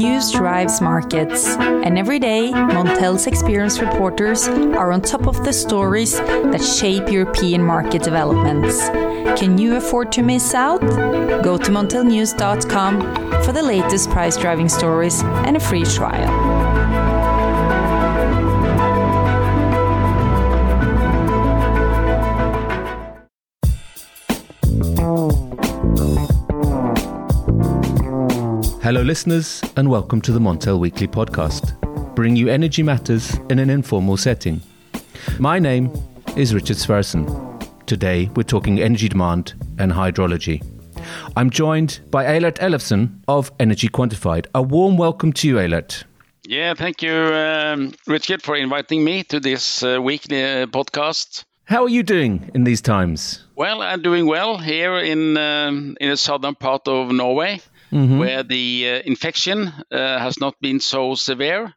News drives markets, and every day, Montel's experienced reporters are on top of the stories that shape European market developments. Can you afford to miss out? Go to montelnews.com for the latest price driving stories and a free trial. Hello, listeners, and welcome to the Montel Weekly Podcast, bring you energy matters in an informal setting. My name is Richard Sverrisson. Today, we're talking energy demand and hydrology. I'm joined by Eilert Ellefsen of Energy Quantified. A warm welcome to you, Eilert. Yeah, thank you, um, Richard, for inviting me to this uh, weekly uh, podcast. How are you doing in these times? Well, I'm doing well here in um, in the southern part of Norway mm-hmm. where the uh, infection uh, has not been so severe.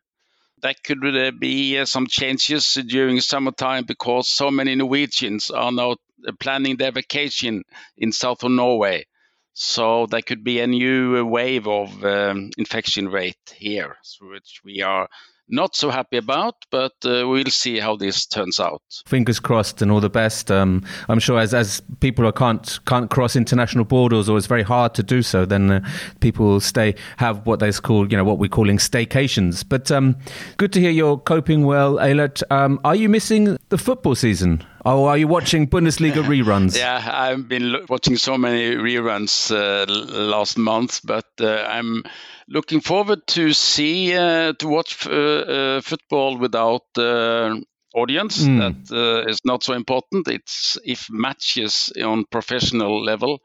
That could uh, be some changes during summertime because so many Norwegians are now planning their vacation in south of Norway. So there could be a new wave of um, infection rate here, which we are not so happy about, but uh, we'll see how this turns out. Fingers crossed, and all the best. Um, I'm sure as as people can't can't cross international borders, or it's very hard to do so, then uh, people will stay have what they call you know what we're calling staycations. But um, good to hear you're coping well, Eilert. Um, are you missing the football season? Oh, are you watching Bundesliga reruns? yeah, I've been watching so many reruns uh, last month, but uh, I'm looking forward to see uh, to watch uh, uh, football without uh, audience. Mm. That is not so important. It's if matches on professional level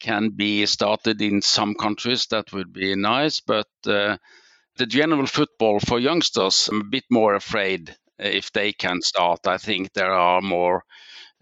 can be started in some countries, that would be nice. But the general football for youngsters, I'm a bit more afraid if they can start. I think there are more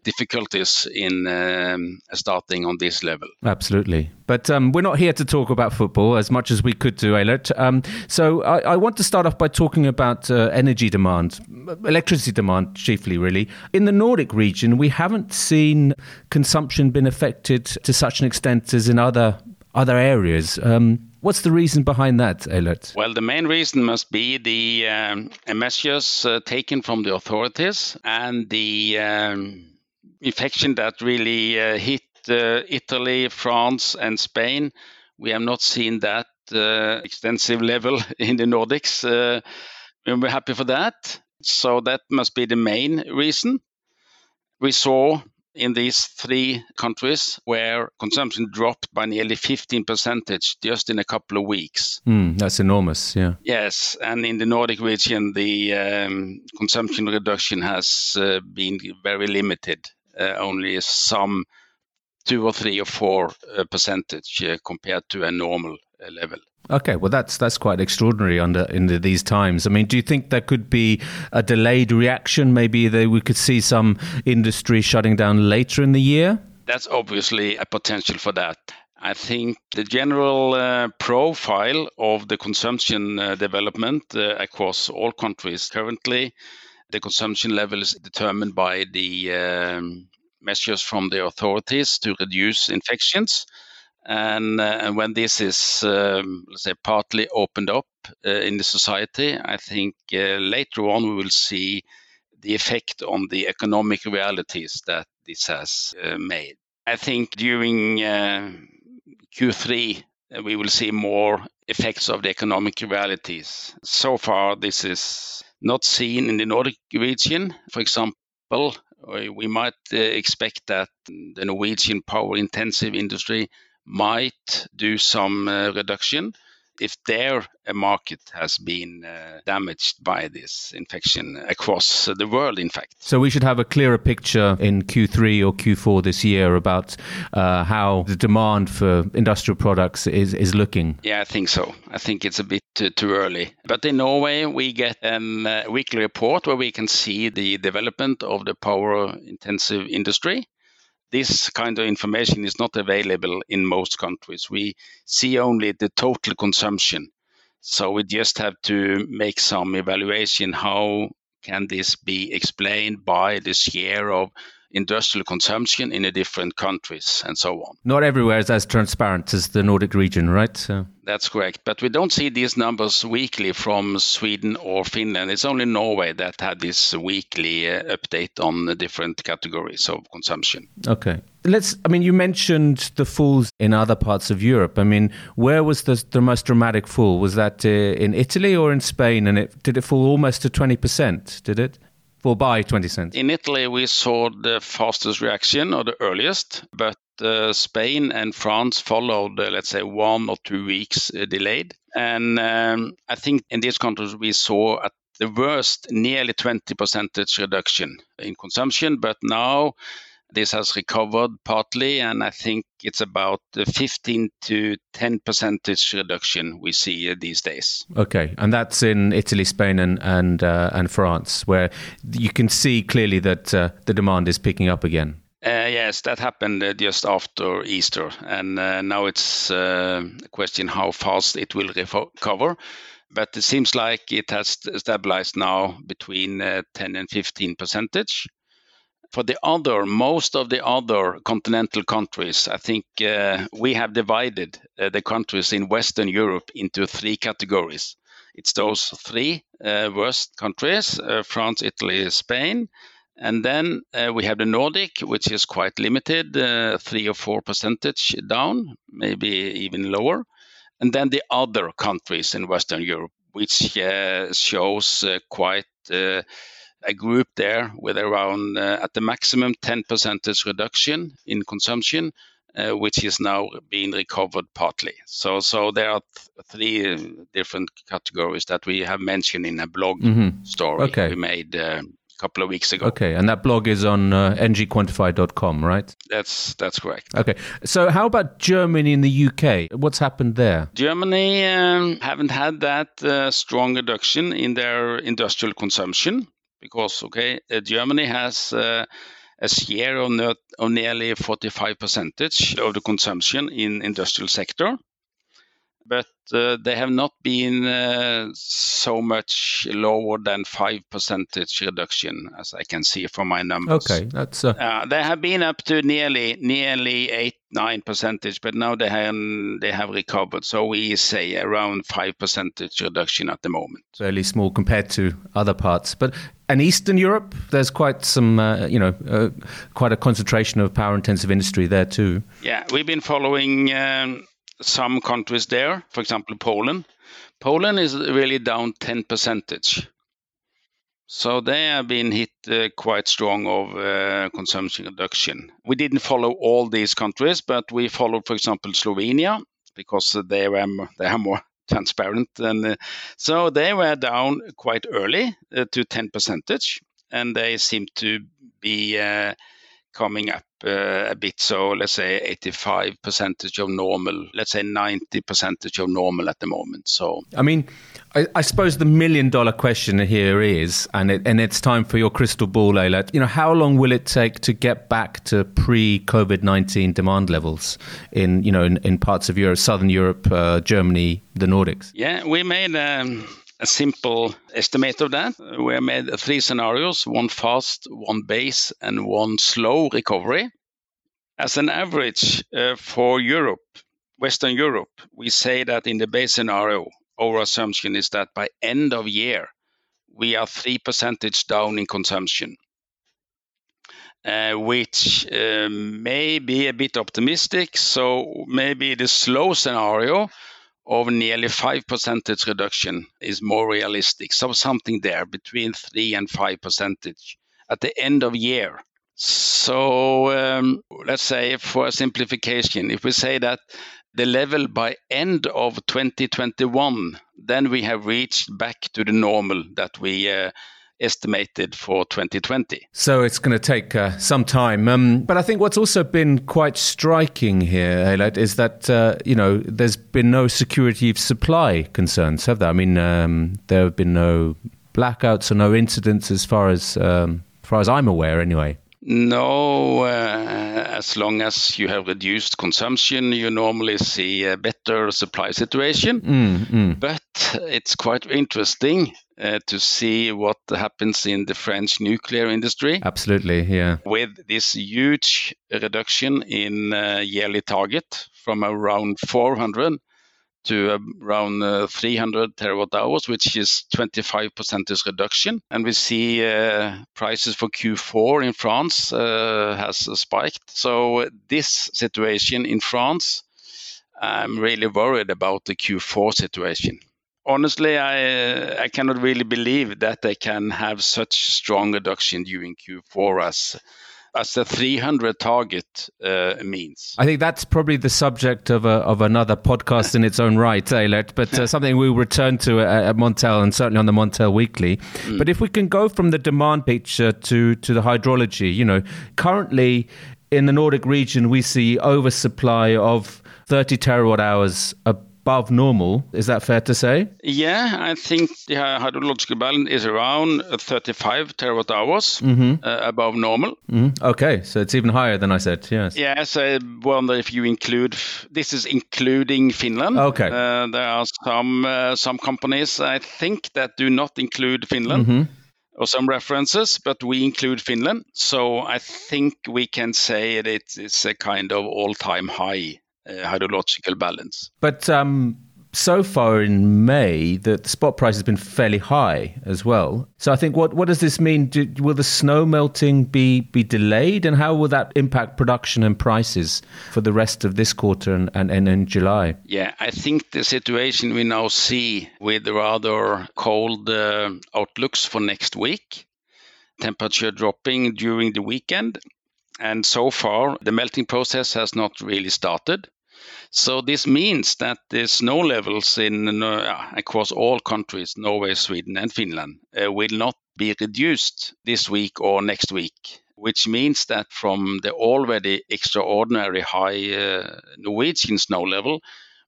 difficulties in um, starting on this level. Absolutely. But um, we're not here to talk about football as much as we could do, Eilert. Um, so I, I, want to start off by talking about uh, energy demand, electricity demand chiefly, really. In the Nordic region, we haven't seen consumption been affected to such an extent as in other other areas. Um, what's the reason behind that, Eilert? Well, the main reason must be the um, measures uh, taken from the authorities and the um, infection that really uh, hit uh, Italy, France, and Spain. We have not seen that uh, extensive level in the Nordics. and we're happy for that. So that must be the main reason. We saw in these three countries where consumption dropped by nearly 15 percentage just in a couple of weeks. Mm, that's enormous, yeah. Yes, and in the Nordic region, the um, consumption reduction has uh, been very limited. Uh, only some two or three or four uh, percentage uh, compared to a normal level. Okay, well that's that's quite extraordinary under in the, these times. I mean, do you think there could be a delayed reaction? Maybe we could see some industry shutting down later in the year. That's obviously a potential for that. I think the general uh, profile of the consumption uh, development uh, across all countries currently the consumption level is determined by the um, measures from the authorities to reduce infections. And, uh, and when this is, um, let's say, partly opened up uh, in the society, I think uh, later on we will see the effect on the economic realities that this has uh, made. I think during uh, Q3 uh, we will see more effects of the economic realities. So far, this is not seen in the Nordic region. For example, we might expect that the Norwegian power intensive industry might do some uh, reduction if their uh, market has been uh, damaged by this infection across the world, in fact. So we should have a clearer picture in Q3 or Q4 this year about uh, how the demand for industrial products is, is looking. Yeah, I think so. I think it's a bit too, too early. But in Norway, we get a uh, weekly report where we can see the development of the power intensive industry this kind of information is not available in most countries. We see only the total consumption. So we just have to make some evaluation how can this be explained by the share of industrial consumption in the different countries and so on. Not everywhere is as transparent as the Nordic region, right? So. That's correct. But we don't see these numbers weekly from Sweden or Finland. It's only Norway that had this weekly uh, update on the different categories of consumption. Okay. Let's, I mean, you mentioned the falls in other parts of Europe. I mean, where was the, the most dramatic fall? Was that uh, in Italy or in Spain? And it, did it fall almost to 20%? Did it? Fall by 20 cents? In Italy, we saw the fastest reaction or the earliest, but uh, Spain and France followed, uh, let's say, one or two weeks uh, delayed. And um, I think in these countries we saw at the worst nearly 20 percentage reduction in consumption, but now this has recovered partly, and I think it's about 15 to 10 percentage reduction we see these days. Okay, and that's in Italy, Spain, and and uh, and France, where you can see clearly that uh, the demand is picking up again. Uh, yes, that happened uh, just after Easter, and uh, now it's uh, a question how fast it will recover. But it seems like it has stabilized now between uh, 10 and 15 percentage. For the other, most of the other continental countries, I think uh, we have divided the countries in Western Europe into three categories. It's those three worst countries: France, Italy, Spain and then uh, we have the Nordic, which is quite limited, uh, three or four percentage down, maybe even lower. And then the other countries in Western Europe, which uh, shows uh, quite uh, a group there with around uh, at the maximum 10 percentage reduction in consumption, which is now being recovered partly. So, so there are th- three different categories that we have mentioned in a blog mm-hmm. story okay. we made a couple of weeks ago. Okay, and that blog is on uh, energyquantified.com, right? That's that's correct. Okay, so how about Germany and the UK? What's happened there? Germany um, haven't had that uh, strong reduction in their industrial consumption because okay, uh, Germany has. Uh, a share of, of nearly 45 percentage of the consumption in industrial sector but uh, they have not been uh, so much lower than five percentage reduction, as I can see from my numbers. Okay, that's. Uh... uh they have been up to nearly nearly eight nine percentage, but now they have they have recovered. So we say around five percentage reduction at the moment. Fairly small compared to other parts, but and Eastern Europe, there's quite some, uh, you know, uh, quite a concentration of power-intensive industry there too. Yeah, we've been following um, some countries there, for example, Poland. Poland is really down 10 percentage. So they have been hit uh, quite strong of uh, consumption reduction. We didn't follow all these countries, but we followed, for example, Slovenia because they were they more transparent, and uh, so they were down quite early uh, to 10 percentage, and they seem to be uh, coming up uh, a bit. So let's say 85 percentage of normal, let's say 90 percentage of normal at the moment. So I mean, I, I suppose the million dollar question here is, and it, and it's time for your crystal ball, Eilert. You know, how long will it take to get back to pre COVID 19 demand levels in you know in, in parts of Europe, Southern Europe, uh, Germany, the Nordics? Yeah, we made. Um, a simple estimate of that. We made three scenarios one fast, one base, and one slow recovery. As an average uh, for Europe, Western Europe, we say that in the base scenario, our assumption is that by end of year, we are 3 percentage down in consumption. Uh, which uh, may be a bit optimistic. So maybe the slow scenario of nearly 5 percentage reduction is more realistic. So something there between 3 and 5 percentage at the end of year. So um, let's say for simplification, if we say that the level by end of 2021, then we have reached back to the normal that we uh, estimated for 2020. So it's going to take uh, some time. Um, but I think what's also been quite striking here, Eilert, is that, uh, you know, there's been no security of supply concerns, have there? I mean, um, there have been no blackouts or no incidents as far as, um, as far as I'm aware anyway. No, uh, as long as you have reduced consumption, you normally see a better supply situation. Mm, mm. But it's quite interesting uh, to see what happens in the French nuclear industry. Absolutely, yeah. With this huge reduction in uh, yearly target from around 400 to around uh, 300 terawatt hours, which is 25% reduction. And we see uh, prices for Q4 in France uh, has spiked. So this situation in France, I'm really worried about the Q4 situation. Honestly, I I cannot really believe that they can have such strong reduction during Q4 as as the 300 target uh, means. I think that's probably the subject of a, of another podcast in its own right, Eilert, but uh, something we'll return to at, at Montel and certainly on the Montel Weekly. Mm. But if we can go from the demand picture to, to the hydrology, you know, currently in the Nordic region, we see oversupply of 30 terawatt hours a above normal. Is that fair to say? Yeah, I think the hydrological balance is around 35 terawatt hours mm-hmm. uh, above normal. Mm-hmm. Okay, so it's even higher than I said. Yes. Yes, I wonder if you include. This is including Finland. Okay. Uh, there are some uh, some companies I think that do not include Finland. Mm-hmm or some references, but we include Finland. So I think we can say that it's a kind of all-time high uh, hydrological balance. But um, so far in May, the, the, spot price has been fairly high as well. So I think what what does this mean? Do, will the snow melting be be delayed, and how will that impact production and prices for the rest of this quarter and, and, and in July? Yeah, I think the situation we now see with rather cold uh, outlooks for next week, temperature dropping during the weekend, and so far, the melting process has not really started. So this means that the snow levels in uh, across all countries, Norway, Sweden, and Finland, uh, will not be reduced this week or next week, which means that from the already extraordinary high uh, Norwegian snow level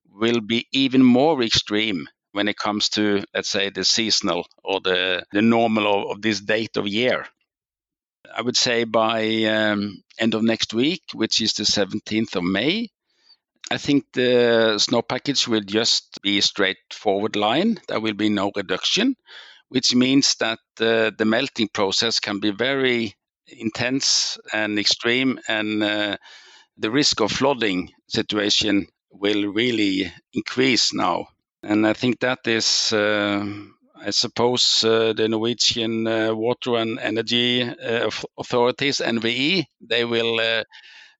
will be even more extreme when it comes to, let's say, the seasonal or the, the normal of, of this date of year. I would say by um, end of next week, which is the 17th of May, I think the snow package will just be a straightforward line. There will be no reduction, which means that uh, the melting process can be very intense and extreme, and uh, the risk of flooding situation will really increase now. And I think that is uh, I suppose uh, the Norwegian uh, Water and Energy uh, Authorities, NVE, they will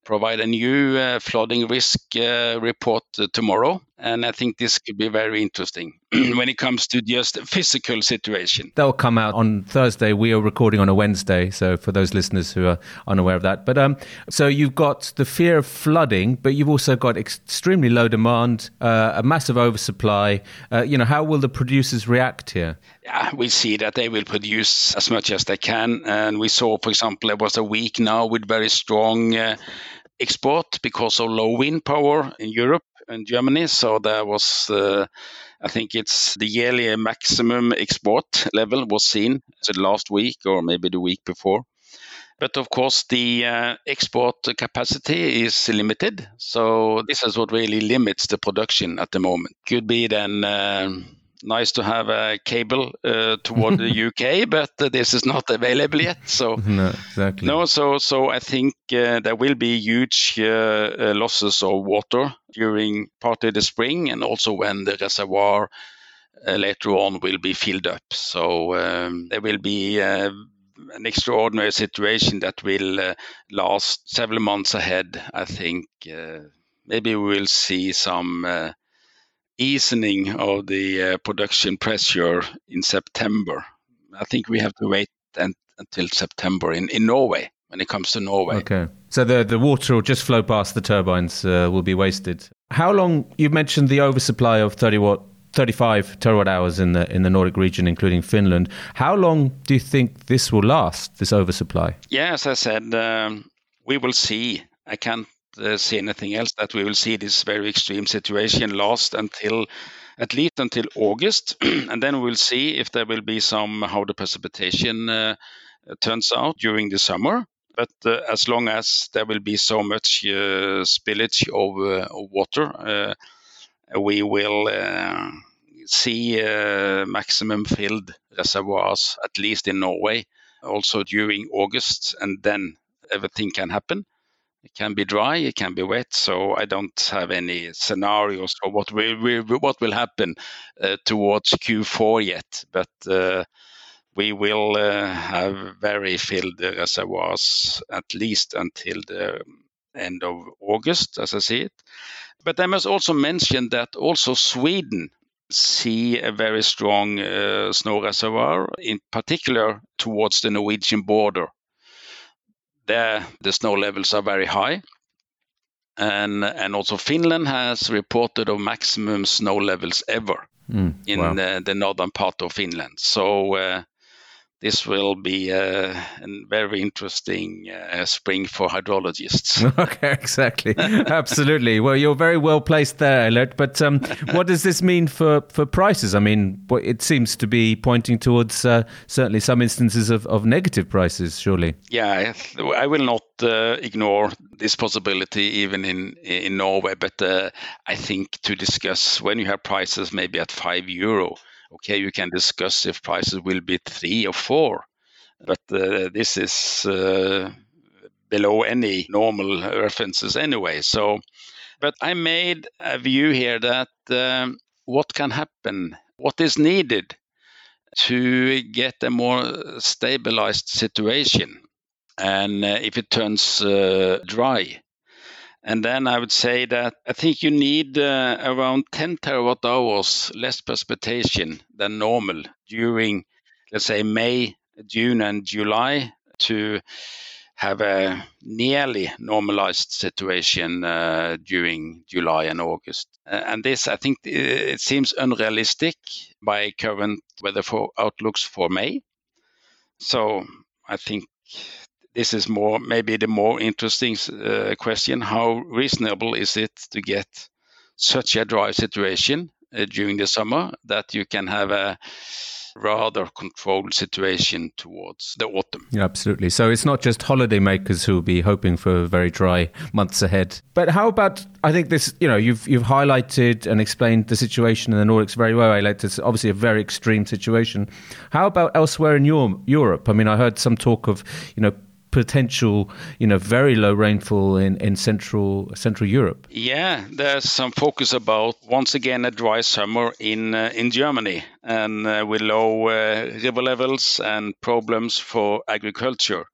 provide a new uh, flooding risk uh, report tomorrow. And I think this could be very interesting when it comes to just physical situation. That'll come out on Thursday. We are recording on a Wednesday. So for those listeners who are unaware of that. But um, so you've got the fear of flooding, but you've also got extremely low demand, uh, a massive oversupply. Uh, you know, how will the producers react here? Yeah, we see that they will produce as much as they can. And we saw, for example, there was a week now with very strong uh, export because of low wind power in Europe and Germany. So there was, uh, I think it's the yearly maximum export level was seen the last week or maybe the week before. But of course, the uh, export capacity is limited. So this is what really limits the production at the moment. Could be then. Um, nice to have a cable uh, toward the UK, but uh, this is not available yet. So no, exactly. No, so so I think uh, there will be huge uh, uh, losses of water during partly the spring and also when the reservoir uh, later on will be filled up. So um, there will be an extraordinary situation that will last several months ahead. I think maybe we will see some easing of the uh, production pressure in September. I think we have to wait and, until September in, in Norway when it comes to Norway. Okay. So the, the water will just flow past the turbines, uh, will be wasted. How long, you mentioned the oversupply of 30 watt 35 terawatt hours in the in the Nordic region, including Finland. How long do you think this will last? This oversupply? Yeah, as I said, um, we will see. I can't uh, see anything else that we will see this very extreme situation last until at least until August, and then we'll see if there will be some how the precipitation uh, turns out during the summer. But uh, as long as there will be so much uh, spillage of, uh, of water, we will see maximum filled reservoirs, at least in Norway, also during August, and then everything can happen. It can be dry, it can be wet, so I don't have any scenarios for what will, what will happen uh, towards Q4 yet. But uh, we will uh, have very filled reservoirs at least until the end of August, as I see it. But I must also mention that also Sweden see a very strong uh, snow reservoir, in particular towards the Norwegian border. There, the snow levels are very high. And, and also Finland has reported of maximum snow levels ever mm, in wow. the, the, northern part of Finland. So uh, this will be a, a very interesting uh, spring for hydrologists. okay, exactly, absolutely. Well, you're very well placed there, Eilert. But um, what does this mean for, for prices? I mean, it seems to be pointing towards uh, certainly some instances of, of negative prices. Surely. Yeah, I will not uh, ignore this possibility even in in Norway. But uh, I think to discuss when you have prices maybe at five euro okay, you can discuss if prices will be three or four, but uh, this is uh, below any normal references anyway. So, but I made a view here that um, what can happen, what is needed to get a more stabilized situation, and uh, if it turns uh, dry and then I would say that I think you need uh, around 10 terawatt hours less precipitation than normal during, let's say, May, June, and July to have a nearly normalized situation uh, during July and August. Uh, and this, I think, it seems unrealistic by current weather for outlooks for May. So I think this is more maybe the more interesting uh, question how reasonable is it to get such a dry situation uh, during the summer that you can have a rather controlled situation towards the autumn. Yeah, absolutely. So it's not just holidaymakers who will be hoping for very dry months ahead. But how about I think this, you know, you've you've highlighted and explained the situation in the Nordics very well. I like it's obviously a very extreme situation. How about elsewhere in your, Europe? I mean, I heard some talk of, you know, potential, you know, very low rainfall in, in central Central Europe. Yeah, there's some focus about once again a dry summer in uh, in Germany and uh, with low uh, river levels and problems for agriculture.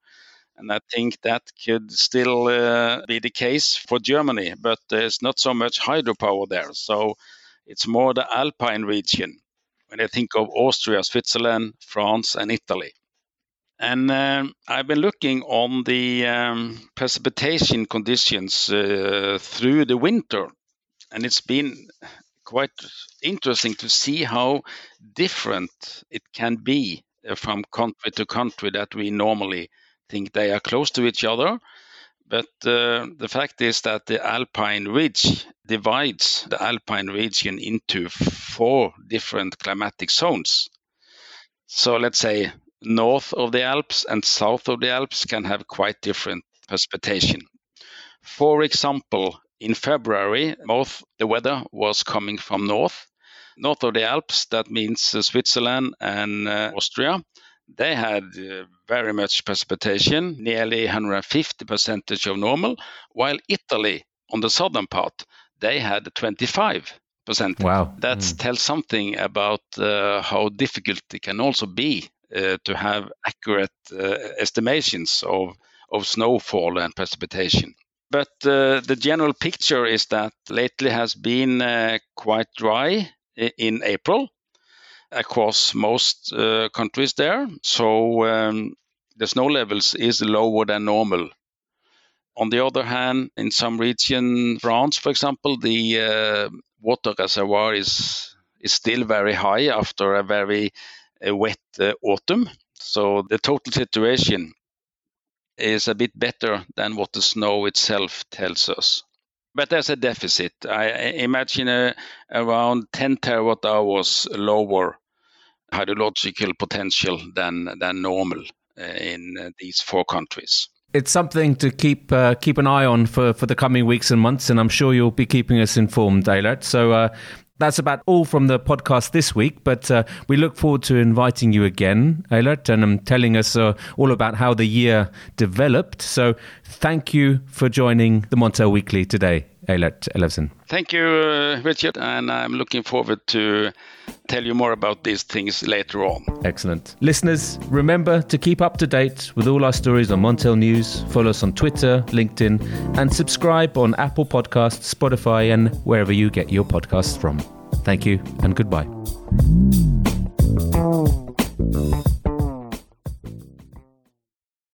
And I think that could still uh, be the case for Germany, but there's not so much hydropower there. So it's more the Alpine region when I think of Austria, Switzerland, France, and Italy. And um, I've been looking on the um, precipitation conditions uh, through the winter, and it's been quite interesting to see how different it can be uh, from country to country that we normally think they are close to each other. But uh, the fact is that the Alpine Ridge divides the Alpine region into four different climatic zones. So let's say north of the Alps and south of the Alps can have quite different precipitation. For example, in February, most the weather was coming from north. North of the Alps, that means uh, Switzerland and uh, Austria. They had uh, very much precipitation, nearly 150 percentage of normal, while Italy, on the southern part, they had 25 percent. Wow, that mm. tells something about uh, how difficult it can also be to have accurate uh, estimations of, of snowfall and precipitation. But uh, the general picture is that lately has been quite dry in April across most uh, countries there. So um, the snow levels is lower than normal. On the other hand, in some region, France, for example, the uh, water reservoir is is still very high after a very a wet uh, autumn. So the total situation is a bit better than what the snow itself tells us. But there's a deficit. I imagine a, around 10 terawatt hours lower hydrological potential than, than normal uh, in these four countries it's something to keep uh, keep an eye on for, for the coming weeks and months, and I'm sure you'll be keeping us informed, Eilert. So uh, That's about all from the podcast this week, but uh, we look forward to inviting you again, Eilert, and um, telling us uh, all about how the year developed. So thank you for joining the Montel Weekly today, Eilert Ellefsen. Thank you, uh, Richard, and I'm looking forward to tell you more about these things later on. Excellent. Listeners, remember to keep up to date with all our stories on Montel News. Follow us on Twitter, LinkedIn, and subscribe on Apple Podcasts, Spotify, and wherever you get your podcasts from. Thank you and goodbye.